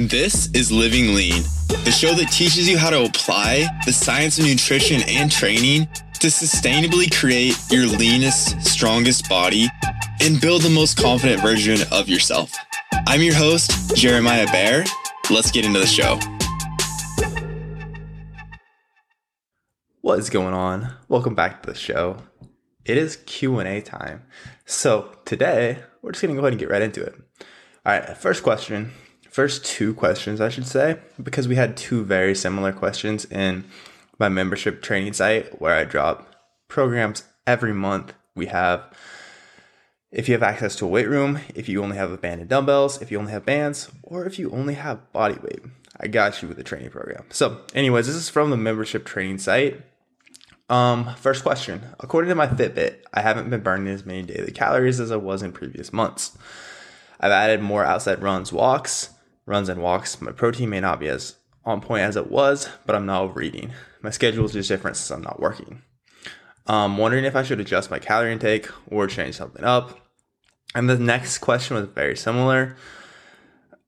This is Living Lean, the show that teaches you how to apply the science of nutrition and training to sustainably create your leanest, strongest body and build the most confident version of yourself. I'm your host, Jeremiah Bear. Let's get into the show. What is going on? Welcome back to the show. It is Q&A time. So, today, we're just going to go ahead and get right into it. All right, first question first two questions, I should say, because we had two very similar questions in my membership training site where I drop programs every month. We have if you have access to a weight room, if you only have a band and dumbbells, if you only have bands, or if you only have body weight, I got you with a training program. So, anyways, this is from the membership training site. Um, first question. According to my Fitbit, I haven't been burning as many daily calories as I was in previous months. I've added more outside runs, walks, runs and walks. My protein may not be as on point as it was, but I'm not overeating. My schedule is just different since I'm not working. I'm um, wondering if I should adjust my calorie intake or change something up. And the next question was very similar.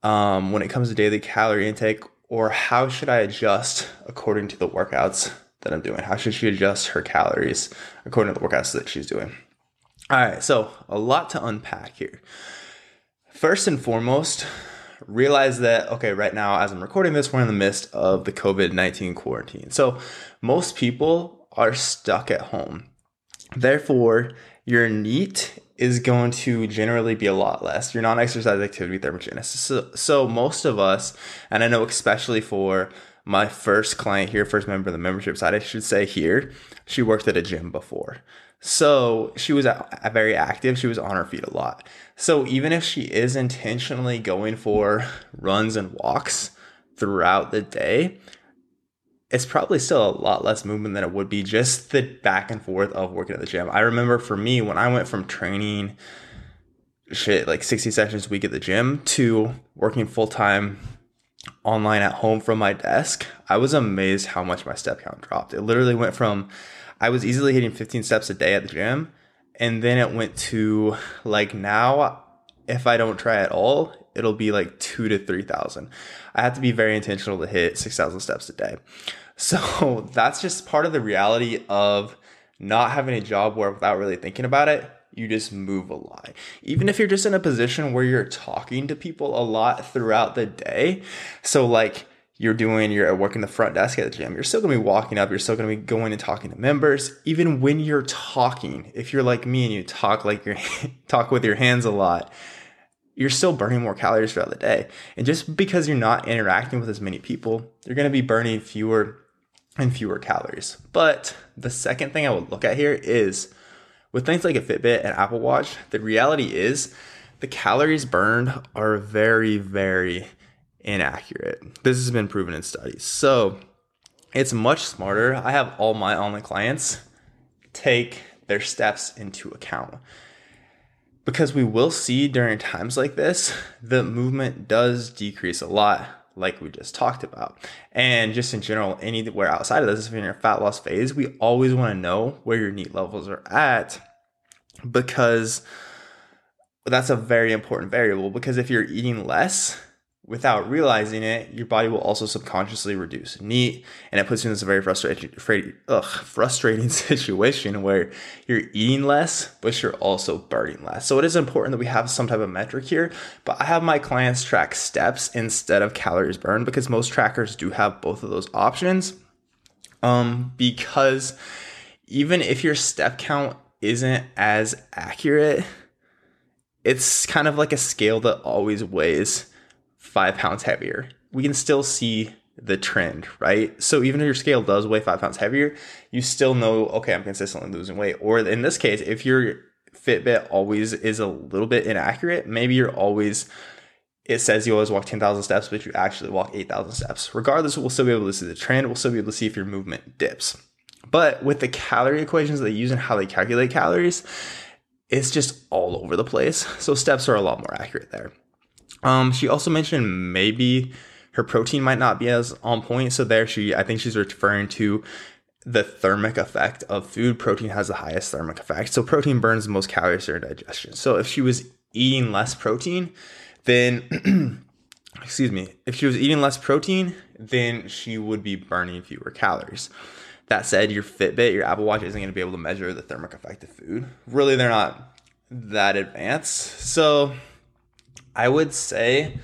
Um, when it comes to daily calorie intake, or how should I adjust according to the workouts that I'm doing? How should she adjust her calories according to the workouts that she's doing? All right, so a lot to unpack here. First and foremost, realize that, okay, right now, as I'm recording this, we're in the midst of the COVID 19 quarantine. So most people are stuck at home. Therefore, your NEAT is going to generally be a lot less. Your non exercise activity thermogenesis. So, so, most of us, and I know especially for my first client here, first member of the membership side, I should say here, she worked at a gym before. So she was very active. She was on her feet a lot. So even if she is intentionally going for runs and walks throughout the day, it's probably still a lot less movement than it would be just the back and forth of working at the gym. I remember for me when I went from training shit like 60 sessions a week at the gym to working full time online at home from my desk, I was amazed how much my step count dropped. It literally went from I was easily hitting 15 steps a day at the gym. And then it went to like now, if I don't try at all, it'll be like two to 3,000. I have to be very intentional to hit 6,000 steps a day. So that's just part of the reality of not having a job where without really thinking about it, you just move a lot. Even if you're just in a position where you're talking to people a lot throughout the day. So, like, you're doing, you're working the front desk at the gym, you're still gonna be walking up, you're still gonna be going and talking to members. Even when you're talking, if you're like me and you talk like you talk with your hands a lot, you're still burning more calories throughout the day. And just because you're not interacting with as many people, you're gonna be burning fewer and fewer calories. But the second thing I would look at here is with things like a Fitbit and Apple Watch, the reality is the calories burned are very, very inaccurate. This has been proven in studies. So it's much smarter. I have all my online clients take their steps into account because we will see during times like this, the movement does decrease a lot, like we just talked about. And just in general, anywhere outside of this, if you're in your fat loss phase, we always want to know where your NEAT levels are at because that's a very important variable. Because if you're eating less, without realizing it, your body will also subconsciously reduce NEAT, and it puts you in this very frustrating, frustrating situation where you're eating less, but you're also burning less. So it is important that we have some type of metric here. But I have my clients track steps instead of calories burned because most trackers do have both of those options. Um, because even if your step count isn't as accurate, it's kind of like a scale that always weighs five pounds heavier, we can still see the trend, right? So even if your scale does weigh five pounds heavier, you still know, okay, I'm consistently losing weight. Or in this case, if your Fitbit always is a little bit inaccurate, maybe you're always, it says you always walk 10,000 steps, but you actually walk 8,000 steps. Regardless, we'll still be able to see the trend. We'll still be able to see if your movement dips. But with the calorie equations they use and how they calculate calories, it's just all over the place. So steps are a lot more accurate there. Um, she also mentioned maybe her protein might not be as on point. So there she, I think she's referring to the thermic effect of food. Protein has the highest thermic effect. So protein burns the most calories during digestion. So if she was eating less protein, then excuse me, if she was eating less protein, then she would be burning fewer calories. That said, your Fitbit, your Apple Watch isn't going to be able to measure the thermic effect of food. Really, they're not that advanced. So I would say,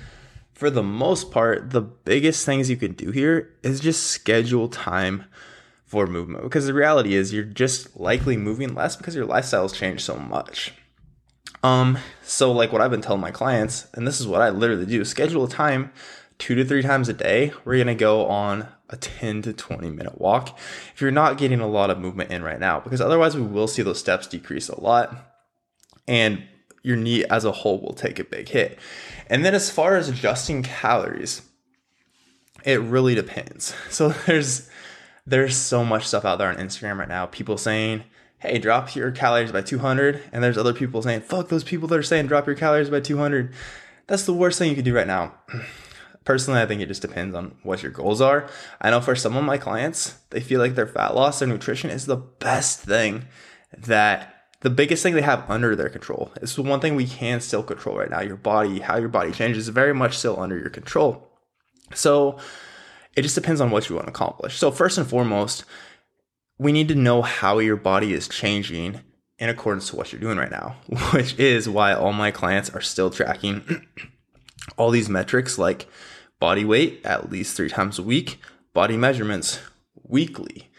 for the most part, the biggest things you can do here is just schedule time for movement because the reality is you're just likely moving less because your lifestyle's changed so much. Um, so like what I've been telling my clients, and this is what I literally do, schedule a time two to three times a day. We're gonna go on a 10 to 20 minute walk if you're not getting a lot of movement in right now, because otherwise we will see those steps decrease a lot and your NEAT as a whole will take a big hit. And then as far as adjusting calories, it really depends. So there's there's so much stuff out there on Instagram right now. People saying, hey, drop your calories by 200. And there's other people saying, fuck those people that are saying drop your calories by 200. That's the worst thing you can do right now. Personally, I think it just depends on what your goals are. I know for some of my clients, they feel like their fat loss, their nutrition is the best thing that the biggest thing they have under their control. It's the one thing we can still control right now. Your body, how your body changes, is very much still under your control. So it just depends on what you want to accomplish. So, first and foremost, we need to know how your body is changing in accordance to what you're doing right now, which is why all my clients are still tracking all these metrics like body weight at least three times a week, body measurements weekly.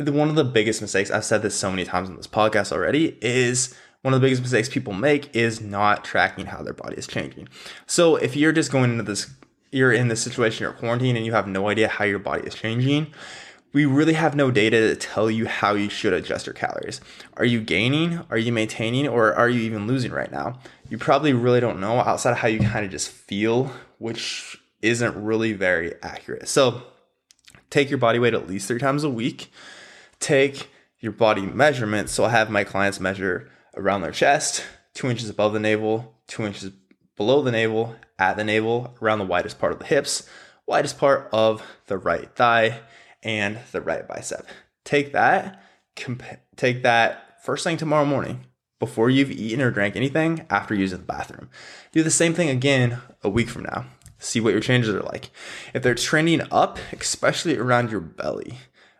One of the biggest mistakes, I've said this so many times on this podcast already, is one of the biggest mistakes people make is not tracking how their body is changing. So if you're just going into this, you're in this situation, you're quarantined, and you have no idea how your body is changing, we really have no data to tell you how you should adjust your calories. Are you gaining? Are you maintaining? Or are you even losing right now? You probably really don't know outside of how you kind of just feel, which isn't really very accurate. So take your body weight at least three times a week. Take your body measurements. So I have my clients measure around their chest, two inches above the navel, two inches below the navel, at the navel, around the widest part of the hips, widest part of the right thigh and the right bicep. Take that, comp- take that first thing tomorrow morning before you've eaten or drank anything after using the bathroom. Do the same thing again a week from now. See what your changes are like. If they're trending up, especially around your belly,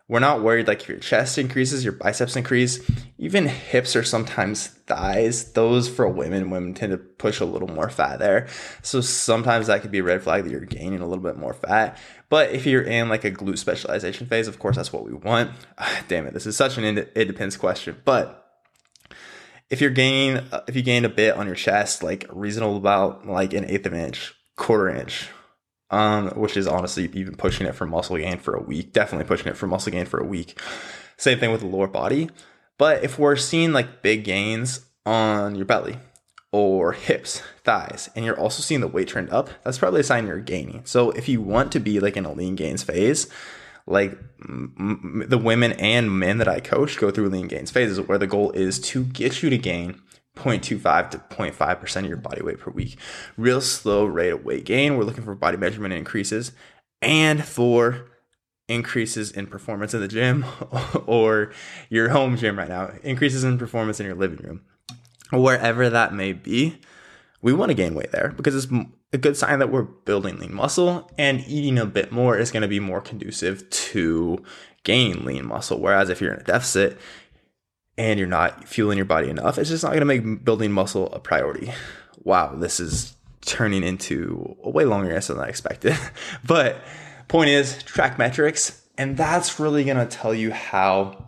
we're not worried like if your chest increases, your biceps increase, even hips or sometimes thighs. Those for women, women tend to push a little more fat there. So sometimes that could be a red flag that you're gaining a little bit more fat. But if you're in like a glute specialization phase, of course, that's what we want. Ah, damn it, this is such an it depends question. But if you're gaining, uh, if you gained a bit on your chest, like reasonable about like an eighth of an inch, quarter inch, um, which is honestly even pushing it for muscle gain for a week. Definitely pushing it for muscle gain for a week. Same thing with the lower body. But if we're seeing like big gains on your belly or hips, thighs, and you're also seeing the weight trend up, that's probably a sign you're gaining. So if you want to be like in a lean gains phase, like m- the women and men that I coach go through lean gains phases where the goal is to get you to gain 0.25 to 0.5% of your body weight per week. Real slow rate of weight gain. We're looking for body measurement increases and for increases in performance in the gym or your home gym right now, increases in performance in your living room, wherever that may be. We want to gain weight there because it's a good sign that we're building lean muscle and eating a bit more is going to be more conducive to gaining lean muscle. Whereas if you're in a deficit, and you're not fueling your body enough, it's just not going to make building muscle a priority. Wow, this is turning into a way longer answer than I expected. but point is, track metrics, and that's really going to tell you how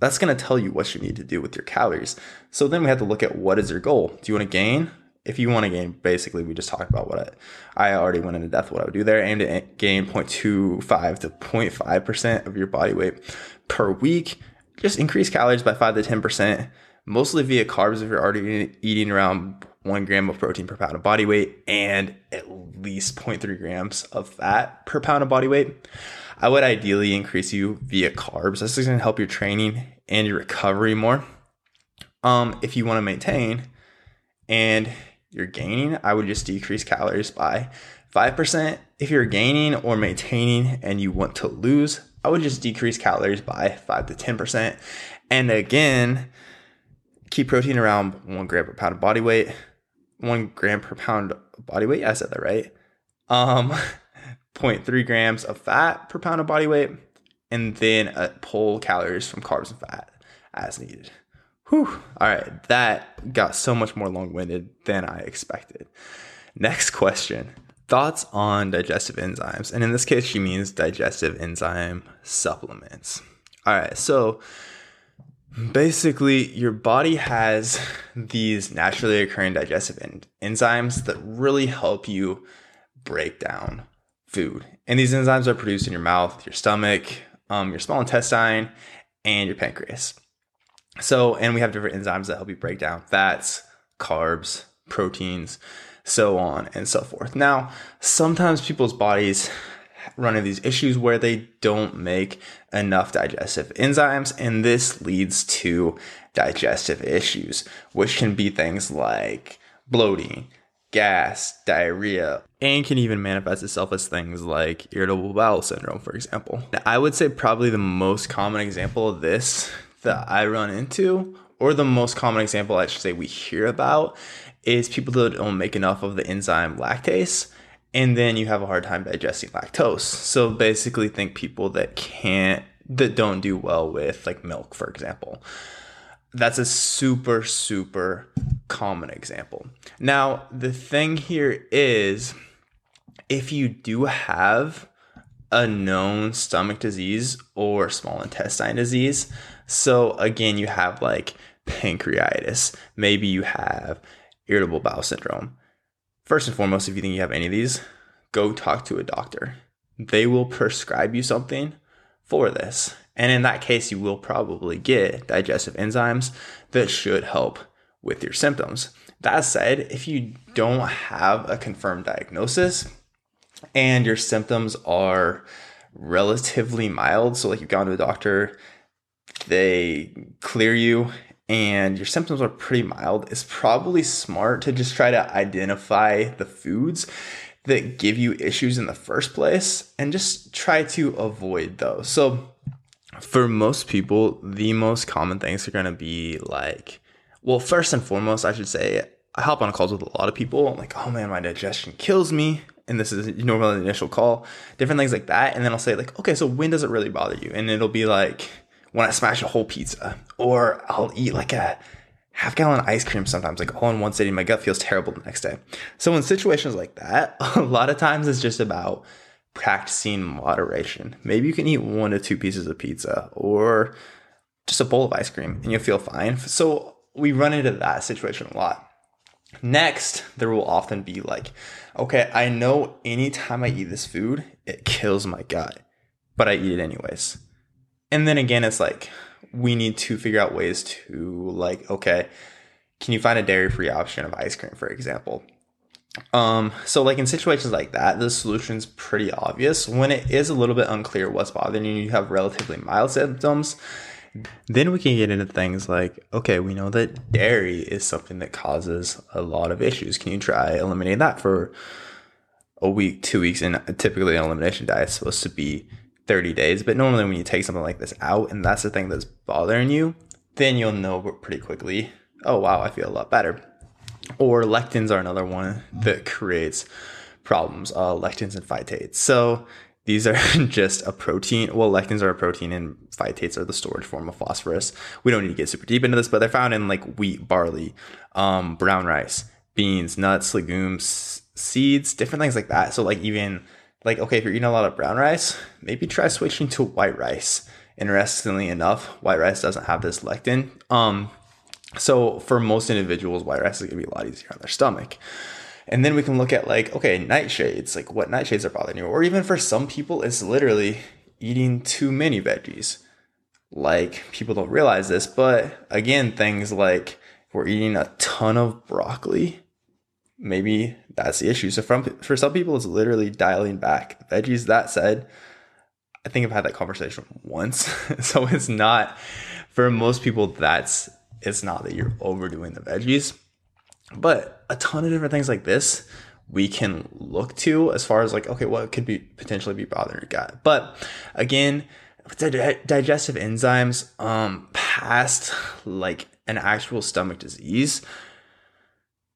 that's going to tell you what you need to do with your calories. So then we have to look at what is your goal? Do you want to gain? If you want to gain, basically, we just talked about what I, I already went into depth what I would do there. Aim to gain 0.25 to 0.5% of your body weight per week just increase calories by 5 to 10%, mostly via carbs if you're already eating around 1 gram of protein per pound of body weight and at least 0.3 grams of fat per pound of body weight. I would ideally increase you via carbs. This is going to help your training and your recovery more. Um, if you want to maintain and you're gaining, I would just decrease calories by 5%. If you're gaining or maintaining and you want to lose, I would just decrease calories by 5 to 10%. And again, keep protein around one gram per pound of body weight. One gram per pound of body weight. I said that right. um, 0.3 grams of fat per pound of body weight, and then uh, pull calories from carbs and fat as needed. Whew. All right, that got so much more long winded than I expected. Next question thoughts on digestive enzymes. And in this case, she means digestive enzyme supplements. All right, so basically, your body has these naturally occurring digestive en- enzymes that really help you break down food. And these enzymes are produced in your mouth, your stomach, um, your small intestine, and your pancreas. So, and we have different enzymes that help you break down fats, carbs, proteins, so on and so forth. Now, sometimes people's bodies run into these issues where they don't make enough digestive enzymes, and this leads to digestive issues, which can be things like bloating, gas, diarrhea, and can even manifest itself as things like irritable bowel syndrome, for example. Now, I would say probably the most common example of this that I run into, or the most common example I should say we hear about, is people that don't make enough of the enzyme lactase and then you have a hard time digesting lactose. So basically think people that can't that don't do well with like milk for example. That's a super super common example. Now, the thing here is if you do have a known stomach disease or small intestine disease, so again, you have like pancreatitis, maybe you have irritable bowel syndrome. First and foremost, if you think you have any of these, go talk to a doctor. They will prescribe you something for this. And in that case, you will probably get digestive enzymes that should help with your symptoms. That said, if you don't have a confirmed diagnosis and your symptoms are relatively mild, so like you've gone to a doctor, they clear you and your symptoms are pretty mild, it's probably smart to just try to identify the foods that give you issues in the first place and just try to avoid those. So, for most people, the most common things are going to be like, well, first and foremost, I should say, I hop on calls with a lot of people. I'm like, oh man, my digestion kills me. And this is normally the initial call, different things like that. And then I'll say, like, okay, so when does it really bother you? And it'll be like, when I smash a whole pizza, or I'll eat like a half gallon ice cream sometimes, like all in one sitting. My gut feels terrible the next day. So in situations like that, a lot of times it's just about practicing moderation. Maybe you can eat one to two pieces of pizza or just a bowl of ice cream and you'll feel fine. So we run into that situation a lot. Next, there will often be like, okay, I know anytime I eat this food, it kills my gut, but I eat it anyways and then again it's like we need to figure out ways to like okay can you find a dairy free option of ice cream for example? Um so like in situations like that the solution's pretty obvious. When it is a little bit unclear what's bothering you you have relatively mild symptoms then we can get into things like okay we know that dairy is something that causes a lot of issues. Can you try eliminating that for a week two weeks? And typically an elimination diet is supposed to be 30 days. But normally, when you take something like this out and that's the thing that's bothering you, then you'll know pretty quickly, oh, wow, I feel a lot better. Or lectins are another one that creates problems, uh, lectins and phytates. So these are just a protein. Well, lectins are a protein and phytates are the storage form of phosphorus. We don't need to get super deep into this, but they're found in like wheat, barley, um, brown rice, beans, nuts, legumes, seeds, different things like that. So like even like okay if you're eating a lot of brown rice maybe try switching to white rice. Interestingly enough white rice doesn't have this lectin. Um so for most individuals white rice is going to be a lot easier on their stomach. And then we can look at like okay nightshades. Like what nightshades are bothering you? Or even for some people it's literally eating too many veggies. Like people don't realize this but again things like we're eating a ton of broccoli maybe that's the issue. So from for some people, it's literally dialing back veggies. That said, I think I've had that conversation once, so it's not for most people. That's it's not that you're overdoing the veggies, but a ton of different things like this we can look to as far as like okay, what could be potentially be bothering your gut. But again, digestive enzymes, um, past like an actual stomach disease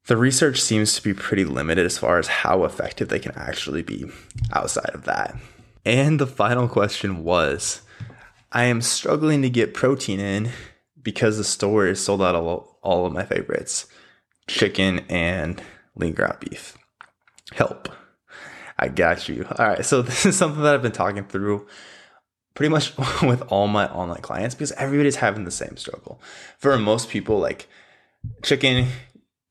the research seems to be pretty limited as far as how effective they can actually be outside of that. And the final question was I am struggling to get protein in because the store is sold out of all of my favorites chicken and lean ground beef. Help. I got you. All right. So, this is something that I've been talking through pretty much with all my online clients because everybody's having the same struggle. For most people, like chicken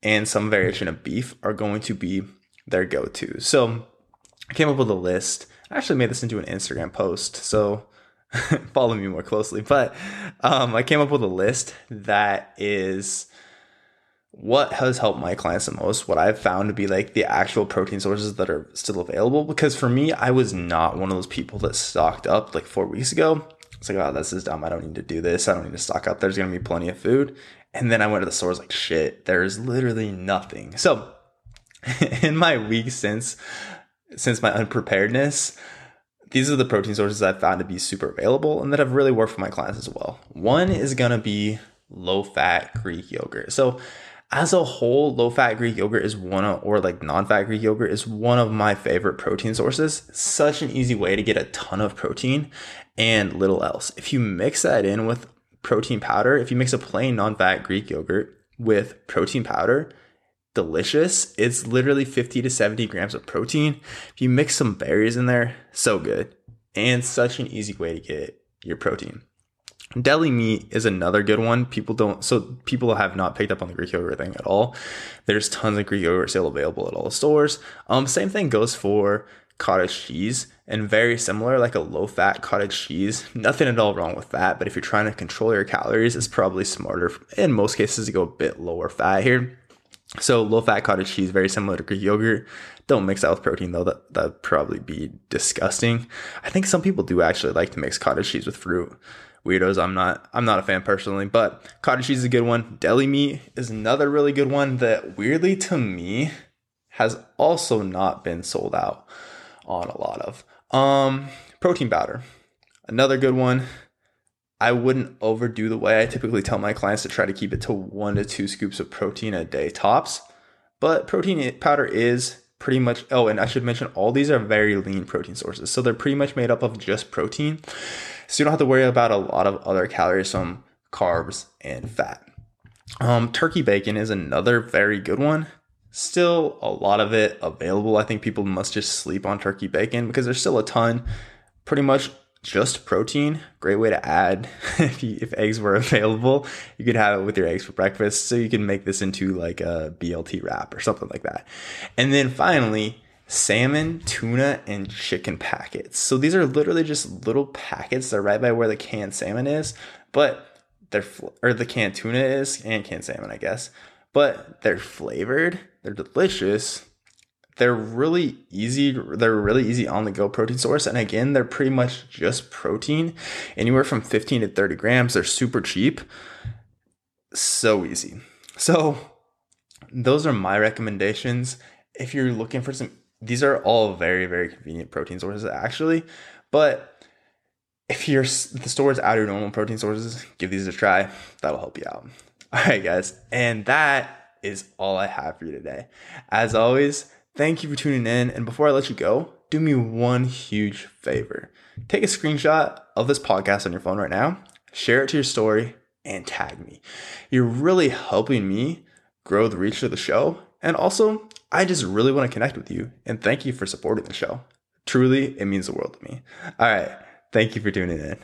and some variation of beef are going to be their go to. So, I came up with a list. I actually made this into an Instagram post. So, follow me more closely. But um, I came up with a list that is what has helped my clients the most, what I've found to be like the actual protein sources that are still available. Because for me, I was not one of those people that stocked up like four weeks ago. It's like, oh, this is dumb. I don't need to do this. I don't need to stock up. There's going to be plenty of food. And then I went to the stores like, shit, there's literally nothing. So in my week since, since my unpreparedness, these are the protein sources I've found to be super available and that have really worked for my clients as well. One is to be low fat Greek yogurt. So as a whole, low fat Greek yogurt is one of, or like non fat Greek yogurt is one of my favorite protein sources. Such an easy way to get a ton of protein and little else. If you mix that in with protein powder, if you mix a plain non fat Greek yogurt with protein powder, delicious. It's literally 50 to 70 grams of protein. If you mix some berries in there, so good. And such an easy way to get your protein. Deli meat is another good one. People don't, so people have not picked up on the Greek yogurt thing at all. There's tons of Greek yogurt still available at all the stores. Um, same thing goes for cottage cheese and very similar, like a low fat cottage cheese. Nothing at all wrong with that, but if you're trying to control your calories, it's probably smarter in most cases to go a bit lower fat here. So low fat cottage cheese, very similar to Greek yogurt. Don't mix that with protein though. That that'd probably be disgusting. I think some people do actually like to mix cottage cheese with fruit weirdos. I'm not I'm not a fan personally, but cottage cheese is a good one. Deli meat is another really good one that weirdly to me has also not been sold out on a lot of. Um protein powder. Another good one. I wouldn't overdo the whey I typically tell my clients to try to keep it to 1 to 2 scoops of protein a day tops. But protein powder is pretty much oh and i should mention all these are very lean protein sources so they're pretty much made up of just protein so you don't have to worry about a lot of other calories from carbs and fat. Um, turkey bacon is another very good one. Still a lot of it available. I think people must just sleep on turkey bacon because there's still a ton. Pretty much just protein. Great way to add if, you, if eggs were available. You could have it with your eggs for breakfast. So you can make this into like a BLT wrap or something like that. And then finally, salmon, tuna, and chicken packets. So these are literally just little packets. They're right by where the canned salmon is, but they're or the canned tuna is and canned salmon, I guess. But they're flavored. They're delicious. They're really easy. They're really easy on the go protein source. And again, they're pretty much just protein, anywhere from 15 to 30 grams. They're super cheap. So easy. So those are my recommendations. If you're looking for some these are all very very convenient protein sources actually but if your the store is out of your normal protein sources give these a try that'll help you out all right guys and that is all i have for you today as always thank you for tuning in and before i let you go do me one huge favor take a screenshot of this podcast on your phone right now share it to your story and tag me you're really helping me grow the reach of the show and also I just really want to connect with you and thank you for supporting the show. Truly, it means the world to me. All right. Thank you for tuning in.